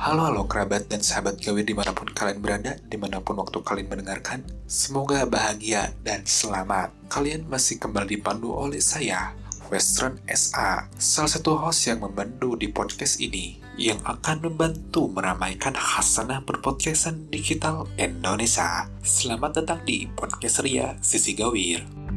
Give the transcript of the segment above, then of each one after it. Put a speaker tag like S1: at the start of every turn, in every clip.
S1: Halo halo kerabat dan sahabat gawe di mana pun kalian berada, di mana pun waktu kalian mendengarkan, semoga bahagia dan selamat. Kalian masih kembali dipandu oleh saya, Western SA, salah satu host yang membantu di podcast ini, yang akan membantu meramaikan hasanah berpodcastan digital Indonesia. Selamat datang di Podcast Ria Sisi Gawir.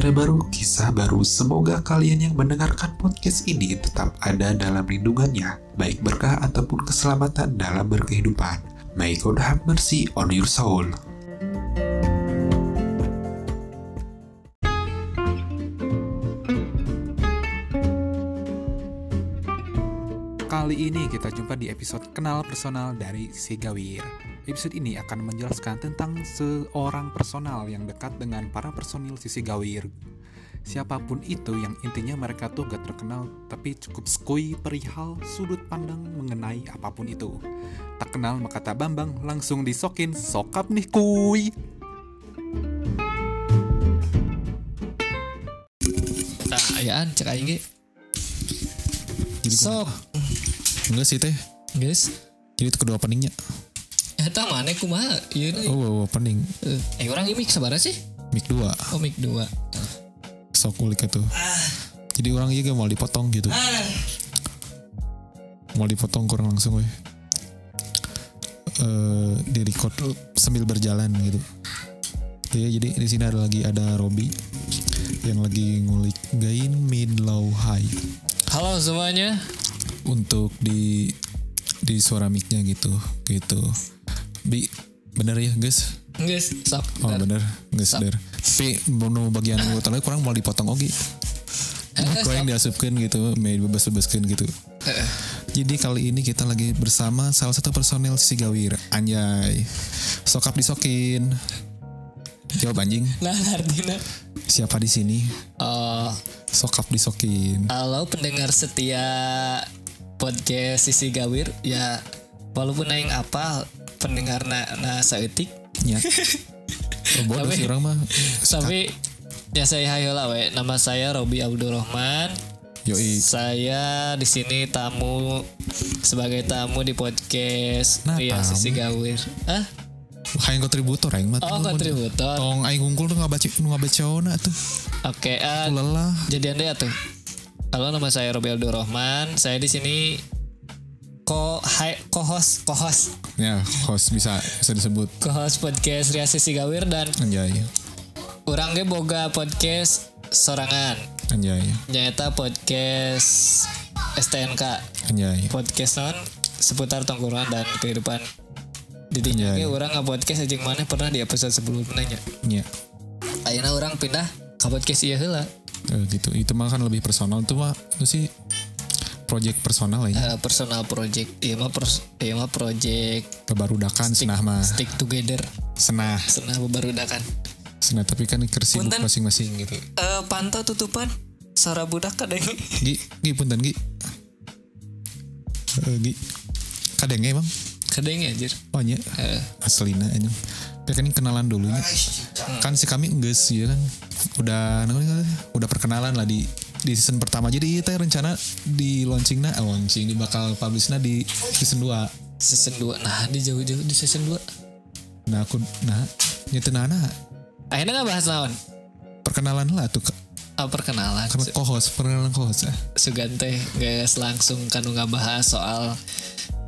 S1: Era baru, kisah baru. Semoga kalian yang mendengarkan podcast ini tetap ada dalam lindungannya, baik berkah ataupun keselamatan dalam berkehidupan. May God have mercy on your soul. Kali ini kita jumpa di episode Kenal Personal dari Sigawir. Episode ini akan menjelaskan tentang seorang personal yang dekat dengan para personil sisi gawir. Siapa pun itu yang intinya mereka tuh gak terkenal tapi cukup skui perihal sudut pandang mengenai apa pun itu. Tak kenal maka tak bambang langsung disokin sokap nih kuy.
S2: Nah, ayaan cek aing Sok.
S3: Enggak sih teh.
S2: Guys.
S3: Jadi itu kedua peningnya.
S2: Eta mana kumaha? Iya
S3: Oh, oh, opening.
S2: Eh, orang ini mic sabara sih?
S3: Mic 2.
S2: Oh, mic 2.
S3: Sok kulik itu. Jadi orang juga mau dipotong gitu. Mau dipotong kurang langsung weh. Uh, di record sambil berjalan gitu. Ya, jadi di sini ada lagi ada Robi yang lagi ngulik gain mid low high.
S2: Halo semuanya.
S3: Untuk di di suara micnya gitu gitu Bi, bener ya guys?
S2: Guys, sok.
S3: Oh bener, guys bener. Tapi mau bagian gue terlalu kurang mau dipotong oke. Kau yang diasupkan gitu, mau bebas-bebaskan gitu. Eh. Jadi kali ini kita lagi bersama salah satu personel sisi gawir, Anjay. Sokap disokin. Jawab anjing.
S2: Nah, artinya.
S3: Siapa di sini?
S2: Oh.
S3: Sokap disokin.
S2: Halo pendengar setia podcast sisi gawir ya walaupun aing apa pendengar na, na saeutik
S3: ya tapi, orang mah
S2: tapi ya saya hayola we nama saya Robi Abdurrahman
S3: Yoi.
S2: Saya di sini tamu sebagai tamu di podcast nah, Ria Sisi Gawir. Ah?
S3: Hayang kontributor aing mah.
S2: Oh, kontributor.
S3: Tong aing ngungkul tuh ngabaca nu ngabacaona tuh.
S2: Oke, okay, uh,
S3: Lelah.
S2: Jadi anda tuh. Halo, nama saya Robi Abdurrahman. Saya di sini ko hai ko host ko host
S3: ya host bisa bisa disebut.
S2: Ko host podcast Ria Sisi Gawir dan
S3: anjay.
S2: Orang ge boga podcast sorangan.
S3: Anjay.
S2: Nyata podcast STNK
S3: anjay.
S2: Podcast non seputar tongkrongan dan kehidupan. Di dinya ge orang nggak podcast aja mana? Pernah di episode sebelumnya
S3: nya
S2: Ayeuna orang pindah ke podcast iya heula.
S3: Eh, gitu. Itu mah kan lebih personal. Tuh mah itu sih project personal ya.
S2: Uh, personal project. Iya mah pers iya mah project
S3: Kebarudakan senah mah.
S2: Stick together.
S3: Senah.
S2: Senah bebarudakan.
S3: Senah tapi kan kersibuk masing-masing gitu.
S2: Eh uh, pantau tutupan. Suara budak kadang.
S3: Gi, gi punten gi. Uh, gi. Kadang emang.
S2: Kadang anjir.
S3: Oh iya. Uh. Aslina ini. Ya kan kenalan dulunya. Kan si kami enggak sih ya kan. Udah udah perkenalan lah di di season pertama. Jadi itu rencana di launching nah launching di bakal publish nah di season 2
S2: season 2 nah di jauh-jauh di season 2
S3: nah aku nah nyetin nana.
S2: Akhirnya nggak bahas lawan?
S3: Perkenalan lah tuh
S2: oh, perkenalan.
S3: Karena kohos perkenalan kohos ya
S2: sugante guys langsung kan nggak bahas soal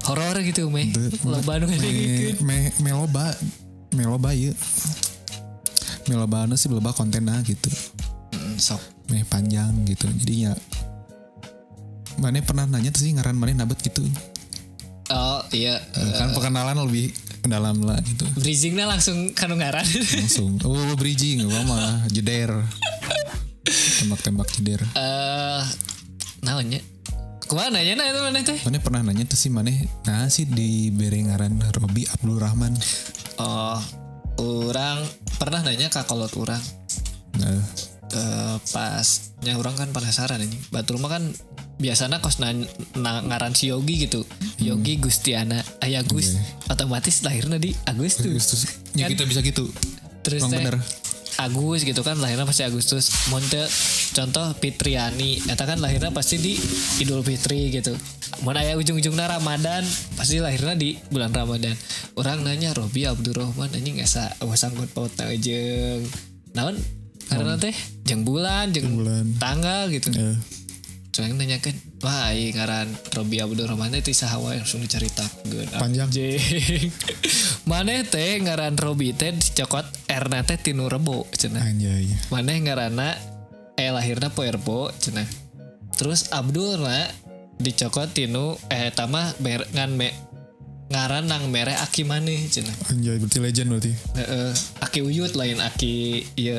S2: horor gitu me loba nu
S3: me, me, me loba me loba ya me loba sih loba konten nah gitu.
S2: Mm, sok
S3: meh panjang gitu. Jadinya mana pernah nanya tuh sih ngaran mana nabet gitu.
S2: Oh iya.
S3: Uh, kan perkenalan lebih dalam lah gitu.
S2: Bridgingnya langsung kan ngaran.
S3: Langsung. Oh bridging apa malah jeder. Tembak-tembak jeder.
S2: Eh uh, namanya ke mana nanya nah itu mana teh?
S3: Mana pernah nanya tuh sih mana nah sih di berengaran Robi Abdul Rahman.
S2: Oh orang pernah nanya kak kalau orang
S3: nah
S2: uh, pas yang orang kan penasaran ini. Batu rumah kan biasanya kos na, na ngaran si Yogi gitu. Hmm. Yogi Gustiana ayah Gus okay. otomatis lahirnya di Agustus.
S3: Agustus. Ya kan? kita bisa gitu.
S2: Terus
S3: bener.
S2: Agus gitu kan lahirnya pasti Agustus. Monte contoh Fitriani. Eta kan lahirnya pasti di Idul Fitri gitu. Mana ya ujung-ujungnya Ramadan pasti lahirnya di bulan Ramadan. Orang nanya Robi Abdurrahman anjing asa wah sangkut paut jeung naon karena teh jeng bulan jeng
S3: bulan.
S2: tanggal gitu Soalnya nanya kan, wah iya ngaran Robi Abdurrahman teh sahawa langsung diceritakeun.
S3: Panjang.
S2: Maneh teh ngaran Robi teh dicokot R teh tinu rebo cenah.
S3: anjay.
S2: Maneh ngaranna eh lahirna poe rebo cenah. Terus Abdul na dicokot tinu eh tama mer, ngan me, ngaran nang mere aki maneh cenah.
S3: Anjay berarti legend berarti.
S2: Heeh, aki uyut lain aki ieu.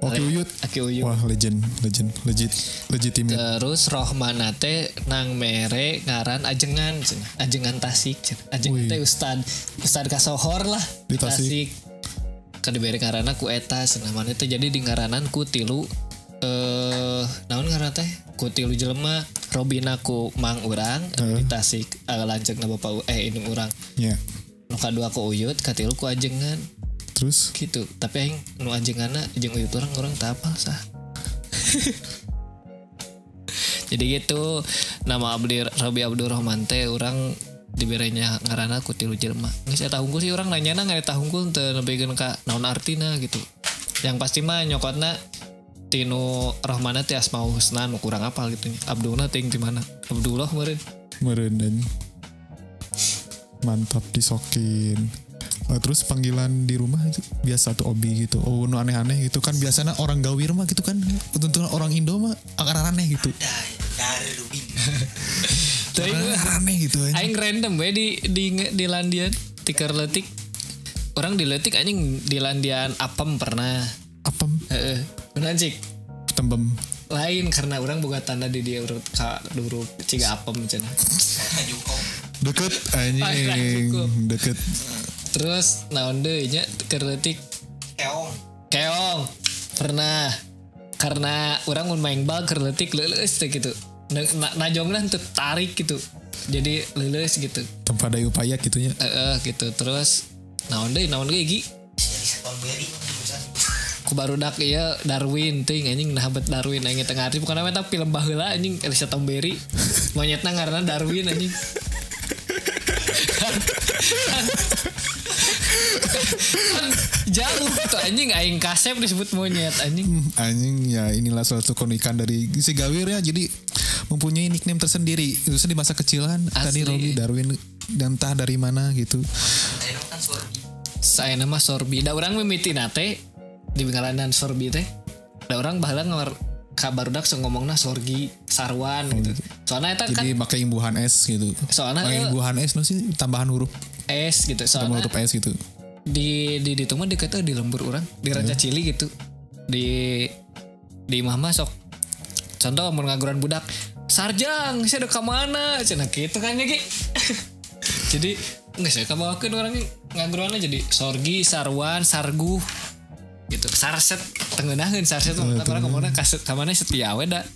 S3: Oke Uyut.
S2: Aki uyut.
S3: Wah legend, legend, legit, legitimate.
S2: Terus Rohmana teh nang mere ngaran ajengan cenah. ajengan Tasik cenah. ajengan teh ustad ustad kasohor lah
S3: Di Tasik.
S2: kan diberi karana ku eta cenah mana teh jadi di ngaranan ku tilu eh naon ngaran teh ku tilu jelema Robina ku mang urang di Tasik uh, lanceukna bapak u- eh ini urang
S3: Ya.
S2: nu kadua ku Uyut katilu ku ajengan
S3: Terus?
S2: Gitu. Tapi aing nu ajenganna jeung Uyut orang orang tak apal sah. Jadi gitu. Nama Abdi Robi Abdurrahman teh orang diberinya ngarana ku tilu jelema. Geus eta hungkul sih orang nanyana nggak eta hungkul teu nepikeun ka naon artina gitu. Yang pasti mah nyokotna tinu Rahmana teh asmaul husna nu kurang apal gitu. Abdullah ting di mana? Abdullah meureun.
S3: Meren dan mantap disokin. Eh, terus panggilan di rumah biasa tuh obi gitu. Oh, nu aneh-aneh gitu kan biasanya orang gawir mah gitu kan. Tentu orang Indo mah akan aneh gitu.
S4: Darwin
S2: Teuing
S3: Akan aneh gitu aja.
S2: aing random we di di di landian tikar letik orang di letik anjing di landian apem pernah
S3: Apa?
S2: heeh benar cik
S3: Tembem.
S2: lain karena orang boga tanda di dia urut ka huruf ciga apem cenah
S4: Juko
S3: Deket anjing. Deket.
S2: Terus naon deui nya tikar letik
S4: Keong.
S2: Keong. Pernah. Karena orang mun main bal leuleus teh gitu. Na- teu tarik gitu. Jadi leuleus gitu.
S3: Tanpa ada upaya gitunya.
S2: Heeh gitu. Terus naon deui naon deui Gi? Ku barudak ieu Darwin teuing anjing nah bet Darwin anjing tengah hari. Bukan eta film baheula anjing Elisa Tomberry monyetna ngaranna Darwin anjing kan, jauh gitu anjing aing kasep disebut monyet anjing.
S3: Hmm, anjing ya inilah salah satu keunikan dari si Gawir ya. Jadi mempunyai nickname tersendiri. Itu di masa kecilan tadi
S2: Asli.
S3: Robi Darwin dan entah dari mana gitu.
S2: Saya nama Sorbi. Da orang mimiti nate di ngaranan Sorbi teh da orang baheula ngawar kabarudak so ngomongna Sorgi Sarwan gitu. Soalnya eta kan
S3: jadi pakai imbuhan S gitu.
S2: Soalnya,
S3: pakai
S2: eh,
S3: imbuhan S no sih tambahan huruf
S2: S gitu. Soalnya
S3: huruf S gitu.
S2: di di di rumah deket tuh di lembur orang di Raja Cili gitu. Di di mama sok. Contoh mau ngaguran budak sarjang saya udah ke mana? Cina gitu kan ya Ki jadi nggak saya kebawakan orangnya ngagurannya jadi sorgi sarwan sargu gitu. Sarset tengenahan sarset tuh orang ngomongnya kaset kamana setia we da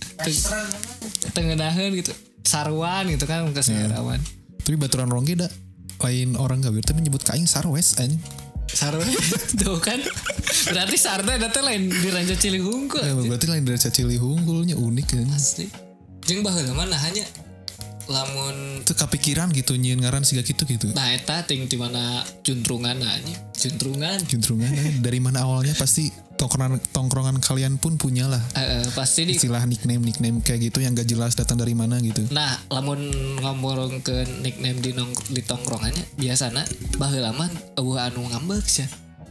S2: tengenahan gitu. Sarwan gitu kan ke sarawan
S3: tapi baturan rongge dah lain orang Gawir tuh menyebut kain sarwes anjing.
S2: Sarwa tuh kan? Berarti Sarda ada teh lain di Raja Cilihungkul
S3: Ya, berarti lain dari cacili hunggulnya unik kan
S2: asli. Jeung baheula mah nahanya lamun
S3: itu kepikiran gitu nyiin ngaran siga gitu gitu.
S2: Nah eta ting di mana juntrungan nanya juntrungan.
S3: Juntrungan dari mana awalnya pasti tongkrongan tongkrongan kalian pun punya lah
S2: Eh, eh, pasti di
S3: istilah nickname nickname kayak gitu yang gak jelas datang dari mana gitu.
S2: Nah lamun ngomong ke nickname di nong di tongkrongannya biasana baheula mah eueuh anu ngambek sih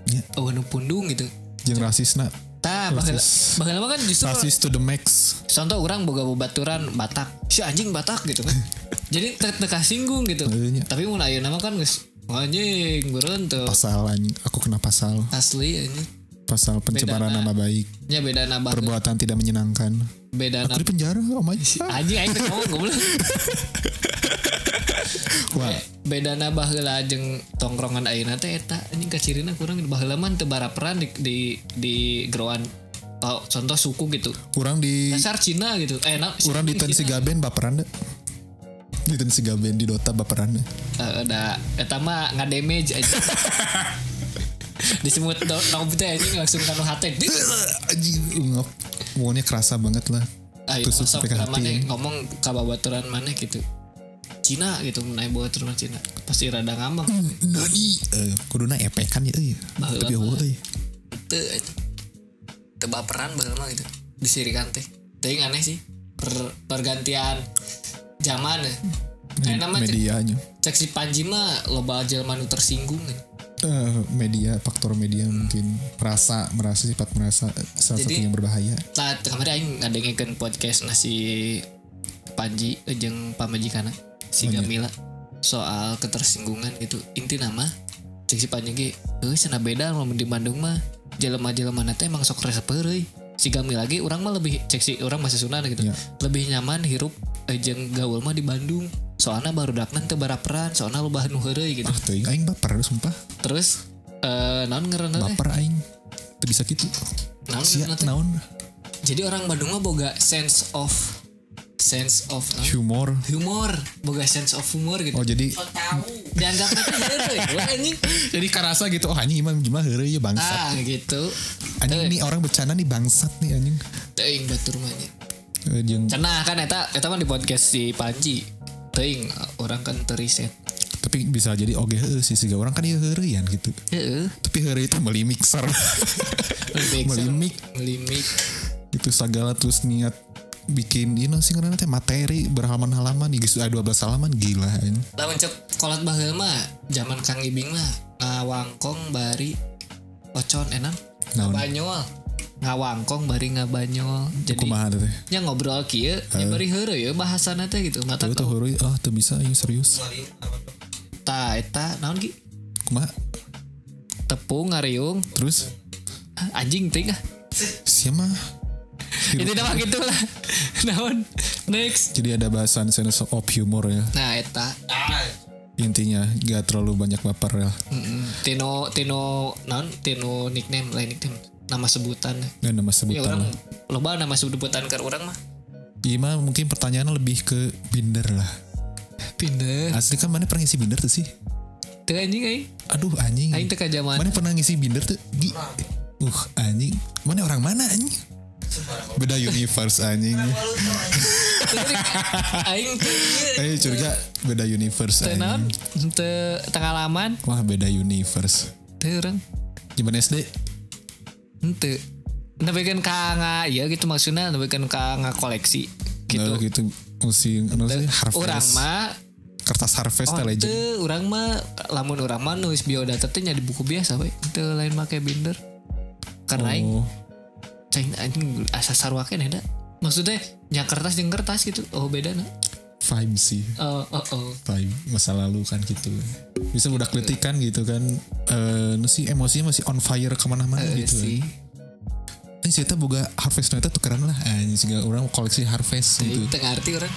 S3: ya.
S2: Eueuh anu pundung gitu.
S3: Yang rasis nak.
S2: Tah baheula mah kan justru
S3: rasis to the max.
S2: Contoh orang boga baturan Batak. Si anjing Batak gitu kan. Jadi te- teka singgung gitu.
S3: Iya.
S2: tapi mun ayeuna mah kan geus anjing beureun tuh
S3: pasal anjing. aku kena pasal.
S2: Asli ini
S3: pasal pencemaran nama. baik.
S2: Nya beda nambah
S3: perbuatan tidak menyenangkan.
S2: Beda
S3: aku di penjara oh my
S2: anjing aing ngomong goblok
S3: wah.
S2: Beda nambah heula jeung tongkrongan ayeuna teh eta. Anjing kacirina kurang. Baheula mah teu baraperan di di di geroan oh, contoh suku gitu.
S3: Kurang di
S2: dasar Cina gitu. Eh nah,
S3: kurang di tensi gaben baperan deh. Di tensi gaben di Dota baperan deh.
S2: Eh, da eta mah nggak damage aja Disemut teh anjing langsung kanu hate. Dit.
S3: anjing ngap. Kerasa banget lah.
S2: Ayo
S3: tusuk sampai ke
S2: mana
S3: hati.
S2: ngomong kababaturan mana gitu. Cina gitu naik baturan Cina. Pasti rada ngambang
S3: nani? Eh kuduna epekan ya euy
S2: Baheula
S3: tapi eueuh euy
S2: itu itu baperan baheula mah gitu. Disirikan teh. Tapi aneh sih. Per, pergantian zaman ya. Nama cek,
S3: medianya.
S2: cek si Panji mah loba jelema nu tersinggung gitu.
S3: Eh, media faktor media mungkin merasa merasa sifat merasa eh, salah satu yang berbahaya.
S2: Lah kemarin aing ngadengikeun podcast nasi Panji eh, jeung pamajikana si Gamila soal ketersinggungan gitu. Inti nama cek si Panji ge euy cenah beda lamun di Bandung mah. Jelema-jelema teh emang sok resep euy si Gamila lagi orang mah lebih cek si orang masih Sunda gitu.
S3: Iya.
S2: lebih nyaman hirup eh, jeung gaul mah di Bandung soalnya baru daknan teu baraperan soalnya lo bahan nu heureuy gitu.
S3: Ah tuh aing baper sumpah.
S2: Terus eh naon ngaranna teh
S3: baper aing. Tuh bisa gitu
S2: naon
S3: sia naon?
S2: Jadi orang Bandung mah boga sense of sense of naon?
S3: humor.
S2: Humor. Boga sense of humor gitu.
S3: Oh jadi
S4: So tahu.
S2: wah, anjing.
S3: Jadi karasa gitu oh anjing imam gimana heureuy ya bangsat.
S2: Ah gitu.
S3: Anjing nih orang bercanda nih bangsat nih anjing.
S2: Teuing batur mah cenah kan eta eta mah di podcast si Panji teuing orang kan teriset.
S3: Tapi bisa jadi oke heuh sih siga orang kan ieu heureuyan gitu.
S2: Heeh.
S3: Tapi hari itu beli mixer Melimik.
S2: melimik.
S3: Itu segala terus niat bikin ini sih karena teh materi berhalaman-halaman. Nih guys ada 12 halaman gila anjing.
S2: lamun cek kolot baheula mah zaman Kang Ibing mah ngawangkong bari ocon enak
S3: Naon?
S2: ngabanyol ngawangkong bari ngabanyol. Jadi
S3: kumaha teh
S2: nya ngobrol kieu nya bari heureuy ya bahasana teh gitu mata
S3: Tuh tuh heureuy ah tuh bisa ini serius.
S2: Ta eta naon ki
S3: kumaha?
S2: Tepung ngariung
S3: terus?
S2: Ah, anjing ting ah
S3: siapa
S2: ini nama gitu lah. Naon? Next.
S3: Jadi ada bahasan sense of humor ya.
S2: Nah eta.
S3: Intinya gak terlalu banyak baper ya.
S2: Mm-mm. Tino Tino naon? Tino nickname lain nickname nama sebutan.
S3: Dan nama
S2: ya
S3: sebutan.
S2: orang
S3: lah.
S2: loba nama sebutan ke orang mah.
S3: Iya mah mungkin pertanyaannya lebih ke binder lah.
S2: Pindah
S3: asli kan mana pernah ngisi binder tuh sih?
S2: Teu anjing aing
S3: aduh anjing.
S2: Aing teu ka zaman
S3: mana pernah ngisi binder tuh? Gi. uh anjing. Mana orang mana anjing? Beda universe anjing.
S2: Aing teu ieu.
S3: eh curiga. Beda universe anjing.
S2: Teu tengalaman
S3: wah beda universe.
S2: Teu urang.
S3: Gimana SD
S2: henteu Nebekeun ka nga iya gitu maksudnya nebekeun ka nga koleksi gitu.
S3: Nah, gitu mesti anu sih harvest
S2: Urang mah
S3: kertas harvest
S2: Oh,
S3: legend
S2: teu urang mah lamun urang mah nulis biodata teh nya di buku biasa we. Teu lain make binder. Karena
S3: oh
S2: cai anjing asa da. Maksudnya nya kertas jeung kertas gitu. Oh beda na.
S3: Vibe sih
S2: Oh oh oh.
S3: vibe masa lalu kan gitu bisa budak detik kan gitu kan eh nu sih emosinya masih on fire ke mana-mana
S2: Eh,
S3: gitu
S2: sih.
S3: Eh cerita boga harvest nanti tuh keren lah anjing sehingga orang koleksi harvest gitu
S2: Jadi teu ngarti urang.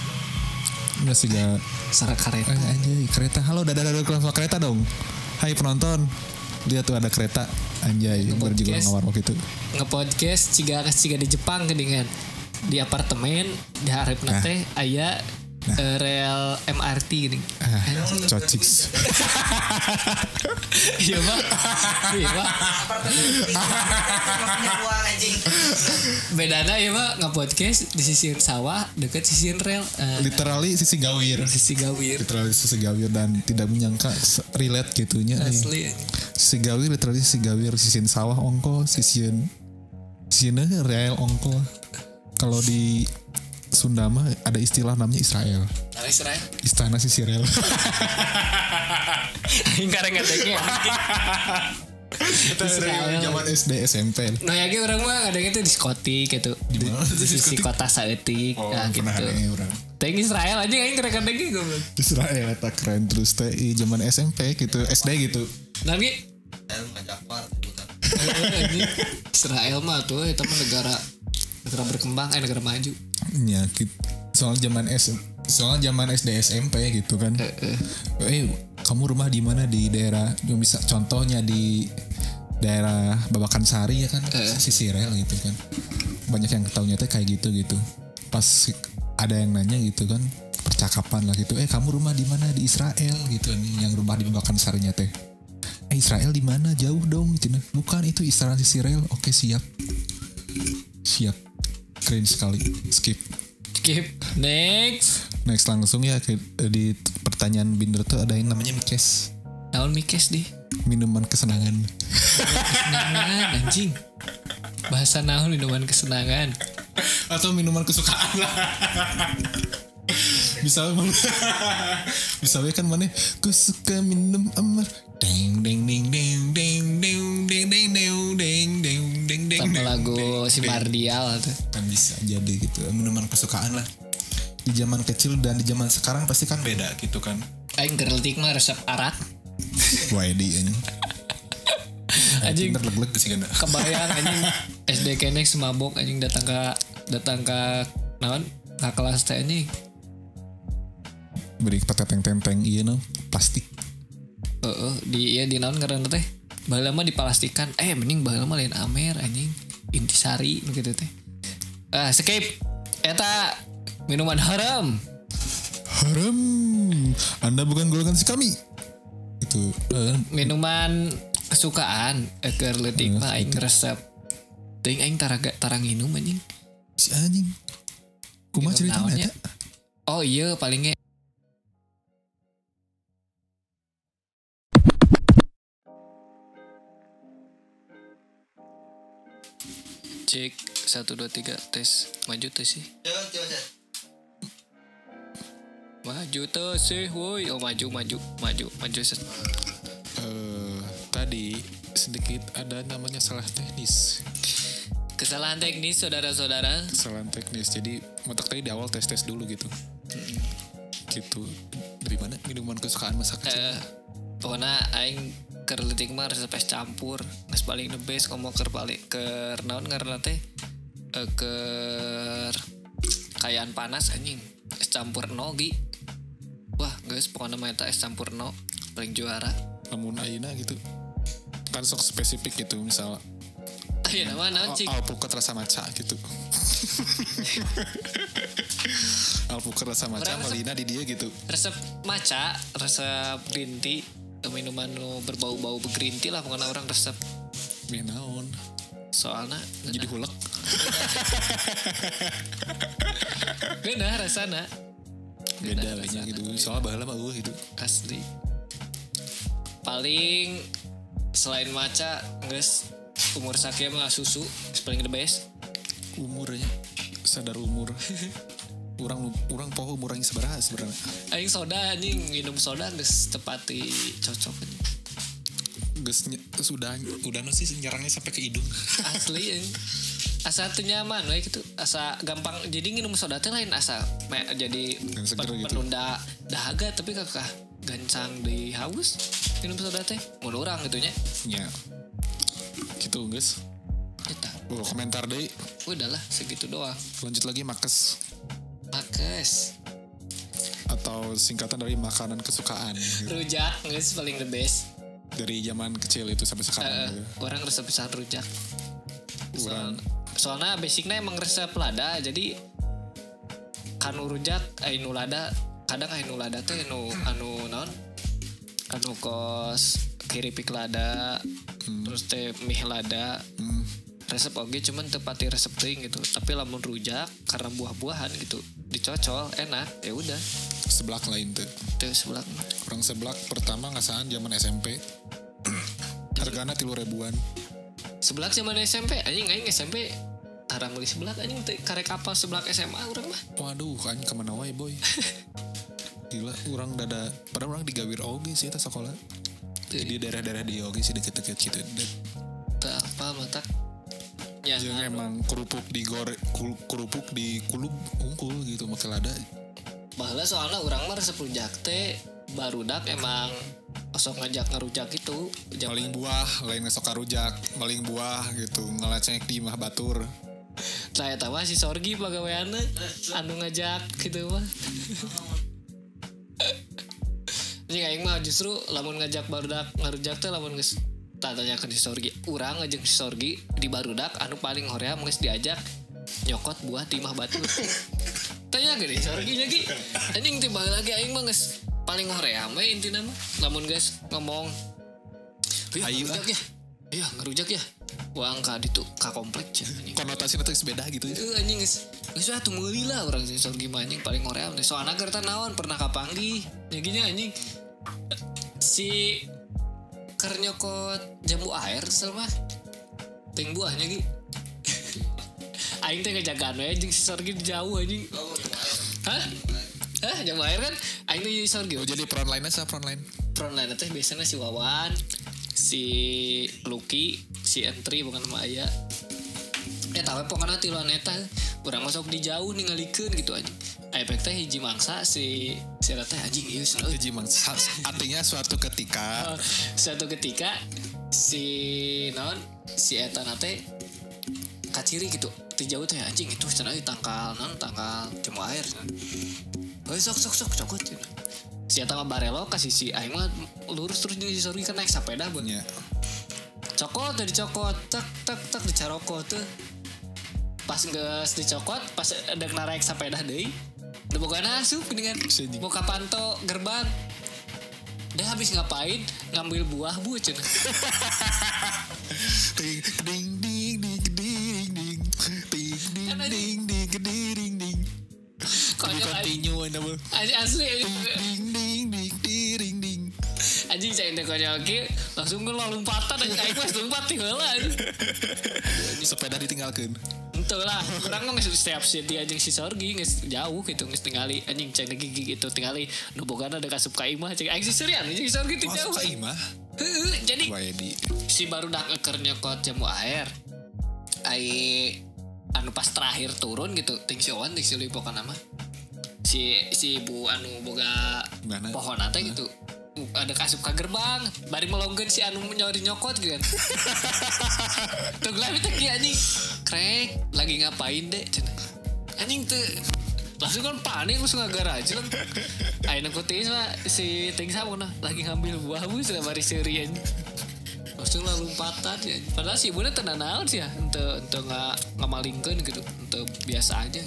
S3: Nggak sih gak
S2: Sarak kareta.
S3: eh, anjay kereta halo dadah dadah dadah kereta dong Hai penonton lihat tuh ada kereta anjay baru juga ngawar waktu itu
S2: Nge-podcast ciga ciga di Jepang geuningan. Di apartemen di hareup
S3: Nah.
S2: teh aya eh, rel MRT gini.
S3: ah cociks
S2: Iya Pak. Iya Pak. Bedana ya Pak nge-podcast di sisi sawah deket sisi rel. Eh,
S3: literally sisi gawir
S2: sisi gawir.
S3: literally sisi gawir dan tidak menyangka relate gitunya eh.
S2: Asli.
S3: sisi gawir literally sisi gawir sisiin sawah ongko sisiin sisiin rel ongko kalau di Sunda mah ada istilah namanya Israel
S2: Nah, Israel.
S3: istana sisi rel
S2: Aing kareng ngadenge Israel.
S3: zaman SD SMP
S2: Nah ya ge orang mah kadang itu diskotik gitu. Di,
S3: mana?
S2: di sisi kota saeutik nah gitu.
S3: orang
S2: Teng Israel aja aing kareng kadang goblok.
S3: Israel tak keren terus teh zaman SMP gitu SD gitu
S2: Nah ge. Israel mah tuh itu mah negara negara berkembang eh negara maju.
S3: Ya gitu. soal zaman S soal zaman SD SMP gitu kan. Eh kamu rumah di mana? Di daerah yang bisa contohnya di daerah Babakan Sari ya kan? Sisi rel gitu kan. Banyak yang tahunya teh kayak gitu gitu. Pas ada yang nanya gitu kan percakapan lah gitu. Eh kamu rumah di mana? Di Israel gitu nih yang rumah di Babakan Sarinya teh. Eh, Israel di mana? Jauh dong Cina bukan itu Israel Israel oke siap. Siap keren sekali. Skip.
S2: Skip. Next.
S3: Next langsung ya. Di pertanyaan binder tuh ada yang namanya mikes.
S2: Naon mikes di?
S3: Minuman kesenangan.
S2: Kesenangan anjing. Bahasa naon minuman kesenangan?
S3: Atau minuman kesukaan lah bisa bisa kan mana ku suka minum amar deng deng deng deng deng deng deng deng deng deng deng deng deng
S2: sama lagu si Mardial tuh
S3: kan bisa jadi gitu minuman kesukaan lah di zaman kecil dan di zaman sekarang pasti kan beda gitu kan
S2: aing gerletik mah resep arak
S3: YD ini
S2: anjing
S3: terleg-leg sih kan
S2: kebayang anjing SD kenek semabok anjing datang ke datang ke naon ke kelas teh anjing
S3: beri petenteng-tenteng iya no. Plastik.
S2: Heeh, di ya di naon karena teh? Baheula mah diplastikan. Eh mending baheula mah lain amer anjing. Intisari gitu teh. Ah skip. Eta minuman haram.
S3: Haram. Anda bukan golongan si kami. Itu eh,
S2: minuman kesukaan eker leutik mah aing resep. Teuing aing taraga tarang minum anjing.
S3: Si anjing. Kumaha
S2: Minum
S3: cerita
S2: naonnya?
S3: eta?
S2: Oh iya palingnya cek satu dua tiga tes. Maju tuh sih. Maju tuh sih woi. Oh maju maju maju maju set.
S3: Eh, tadi sedikit ada namanya salah teknis.
S2: Kesalahan teknis saudara-saudara.
S3: Kesalahan teknis. Jadi motak tadi di awal tes tes dulu gitu. Gitu. Dari mana? Minuman kesukaan masa kecil.
S2: Eh pokoknya aing keur leutik mah resep es campur. Geus paling the best ngomong keur paling keur naon ngaranna teh? Eh, keur kayaan panas anjing. Es campur no gi. Wah guys pokoknya mah es campur no paling juara.
S3: Namun aina gitu. Kan sok spesifik gitu misal.
S2: Ayo nama naon cik?
S3: Alpukat rasa maca gitu. Alpukat rasa maca malina di dia gitu.
S2: resep maca resep green tea eh, minuman nu berbau-bau green tea lah pokoknya orang resep.
S3: Meh naon?
S2: Soalnya
S3: jadi hulek.
S2: Beda rasana.
S3: Beda
S2: rasana.
S3: gitu. Soalnya bahala mah eueuh gitu
S2: asli. Paling selain maca guys umur sakit mah susu paling the best.
S3: Umurnya sadar umur orang orang poho umurnya seberapa sebenarnya
S2: aing soda anjing. Minum soda geus tepati cocok
S3: ny- sudah udah nu sih nyerangnya sampai ke hidung.
S2: Asli anjing. asa nyaman we gitu. Asa gampang jadi minum soda teh lain asa me- jadi pen-
S3: gitu.
S2: penunda dahaga tapi kakak gancang di haus minum soda teh mau orang gitunya
S3: ya. Gitu guys
S2: kita
S3: oh, komentar deh
S2: udahlah segitu doang.
S3: Lanjut lagi makes
S2: makes
S3: atau singkatan dari makanan kesukaan. Gitu.
S2: rujak guys paling the best.
S3: Dari zaman kecil itu sampai sekarang
S2: Eh,
S3: gitu.
S2: orang resep pisan rujak.
S3: Orang
S2: Soal- soalnya basicnya emang resep lada jadi kanu rujak eh nu lada. Kadang anu lada teh nu anu naon? Anu kos kiripik lada terus teh mie lada.
S3: Hmm,
S2: resep oge cuman tepati resep teuing gitu. Tapi lamun rujak karena buah-buahan gitu dicocol enak ya udah.
S3: Seblak lain tuh
S2: tuh sebelah mah.
S3: orang seblak pertama ngasahan zaman SMP hargana tilu ribuan.
S2: Sebelah zaman SMP anjing aing SMP tarang beli sebelah anjing karek kapal sebelah SMA urang mah.
S3: Waduh kan ke mana wae boy? Gila orang dada padahal orang digawir oge sih eta sekolah di daerah-daerah di oge sih deket-deket gitu
S2: ya
S3: jeung emang kerupuk digore kul- kerupuk di kulub unggul gitu make lada
S2: baheula soalnya urang mah resep rujak teh barudak emang osok ngajak ngerujak itu.
S3: Maling buah lain ngesok karujak maling buah gitu ngelecek di imah batur.
S2: Nah, eta mah si Sorgi pagaweana anu ngajak gitu mah. Jadi aing mah justru lamun ngajak barudak ngarujak teh lamun geus tanyakeun si Sorgi. Urang ngajak si Sorgi di barudak anu paling horea geus diajak nyokot buah timah batu. Tanya gede Sorgi nya Gi. Anjing tiba lagi aing mah geus paling horea mah intina mah lamun geus ngomong Ayo
S3: Ayo
S2: ngerujak ya. Ayo ngerujak ya. Uang ka ditu ka komplek anjing.
S3: konotasi nanti beda gitu ya
S2: Eh anjing geus geus atuh meuli lah urang si sorgi mah anjing paling ngoream teh. Soalna gerta naon pernah kapanggih. Ya gini anjing si keur nyokot jambu air sel mah. Ting buahnya gi. Aing teh ngejagaan we anjing si sorgi jauh anjing. Hah? Hah jambu air kan? Aing teh si sorgi.
S3: oh, jadi frontline aja frontline
S2: frontline teh biasanya si Wawan, si Lucky, si Entry bukan sama Aya. Tapi pokoknya tiluan eta kurang masuk di jauh ningalikeun gitu aja. Efek teh hiji mangsa si si teh anjing ieu seneng.
S3: Jadi mang- sa- artinya suatu ketika
S2: Oh, Suatu ketika si non si Eta nate kaciri gitu di jauh teh anjing itu cenah tangkal non tangkal cemu air Oh sok sok sok cokot gitu. Si Eta mah barelo kasih si Aing mah lurus terus si Sorgi kan naik sepeda beun
S3: ya
S2: cokot tadi cokot tak tak tak dicarokot tuh pas geus dicokot pas ada naik sepeda deui. Udah bukan asup dengan
S3: Sedih.
S2: buka panto gerbang Dia habis ngapain? Ngambil buah bu cenah
S3: ding ding ding ding ding ding. Ding ding ding ding ding ding continue anda bro
S2: Anjing, asli anjing.
S3: ding ding ding ding ding
S2: anjing saya teh konyol ki langsung ke lompatan anjing. Aing mah lompat anjing.
S3: Sepeda ditinggalkan
S2: Ente lah, orang geus setiap city anjing si Sorgi geus jauh gitu geus tingali anjing cek gigi gitu tingali nu bogana ada kasup ka imah cek si Serian anjing si Sorgi teh jauh.
S3: masuk ke imah
S2: Heueuh, jadi si baru dak eker nyokot jamu air. Ai anu pas terakhir turun gitu ting si Owan ting si Lui pokokna mah. Si si ibu anu boga pohon teh gitu. Uh, ada kasup ka gerbang bari melongkeun si anu nyori nyokot gitu kan. Tuh gelam itu kieu anjing. Krek lagi ngapain deh anjing tuh langsung kan panik langsung ngagar aja lah ayo nangkutin mah si ting sama nah lagi ngambil buah bu sudah bari seuri anjing. Langsung lah lompatan ya. Padahal si ibunya tenang naon sih ya. Ente ente nggak ngamalingkeun gitu. Ente biasa aja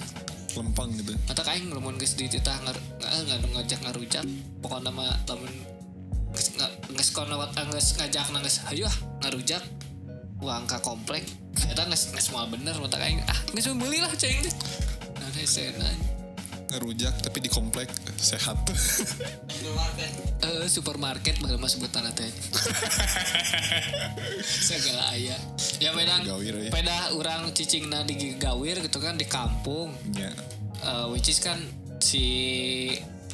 S3: lempang gitu.
S2: Atau kayak ngelamun geus di titah ngar nggak nggak ngajak ngarujak pokoknya nama temen nggak geus kono wat geus ngajak nangis ayo ah ngarujak. Uang ka komplek. Kita geus geus moal bener mata kayak ah geus mau beli lah ceng. Nah sena
S3: ngerujak tapi di komplek sehat.
S4: Supermarket.
S2: eh supermarket bagaimana sebutan teh. Segala ayah ya pedang
S3: Gawir, ya.
S2: peda orang cicingna di gawir gitu kan di kampung.
S3: Ya.
S2: Eh, which is kan si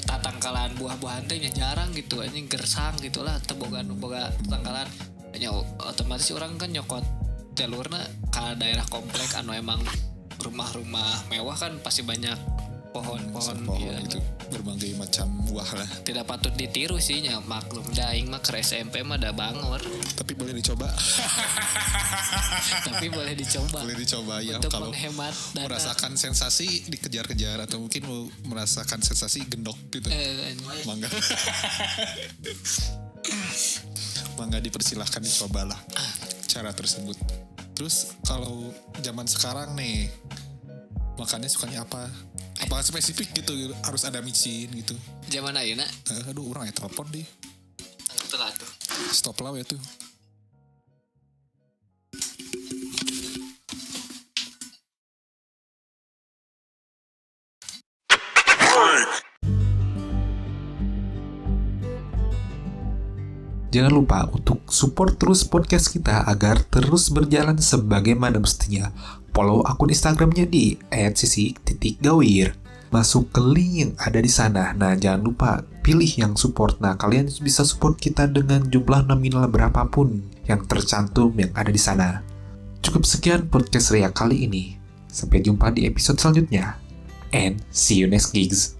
S2: tatangkalan buah-buahan teh jarang gitu anjing gersang gitu lah teboga boga tatangkalan. Hanya otomatis orang kan nyokot jalurna ke daerah komplek anu emang rumah-rumah mewah kan pasti banyak pohon-pohon
S3: pohon
S2: iya.
S3: gitu berbagai macam buah lah.
S2: Tidak patut ditiru sih nya maklum daing mah ke SMP mah ada bangor.
S3: Tapi boleh dicoba.
S2: Tapi boleh dicoba.
S3: Boleh dicoba ya
S2: untuk
S3: kalau
S2: menghemat dana
S3: merasakan sensasi dikejar-kejar atau mungkin merasakan sensasi gendok gitu.
S2: Eh,
S3: mangga. Mangga dipersilahkan dicobalah cara tersebut. Terus kalau zaman sekarang nih makannya sukanya apa apa spesifik gitu harus ada micin gitu.
S2: Zaman ayeuna
S3: Eh, aduh orang ya telepon di
S2: telah tuh.
S3: Stop lah ya tuh.
S1: Jangan lupa untuk support terus podcast kita agar terus berjalan sebagaimana mestinya. Follow akun Instagramnya di @sisi.gawir. Masuk ke link yang ada di sana. Nah, jangan lupa pilih yang support. Nah, kalian bisa support kita dengan jumlah nominal berapapun yang tercantum yang ada di sana. Cukup sekian podcast Ria kali ini. Sampai jumpa di episode selanjutnya. And see you next gigs.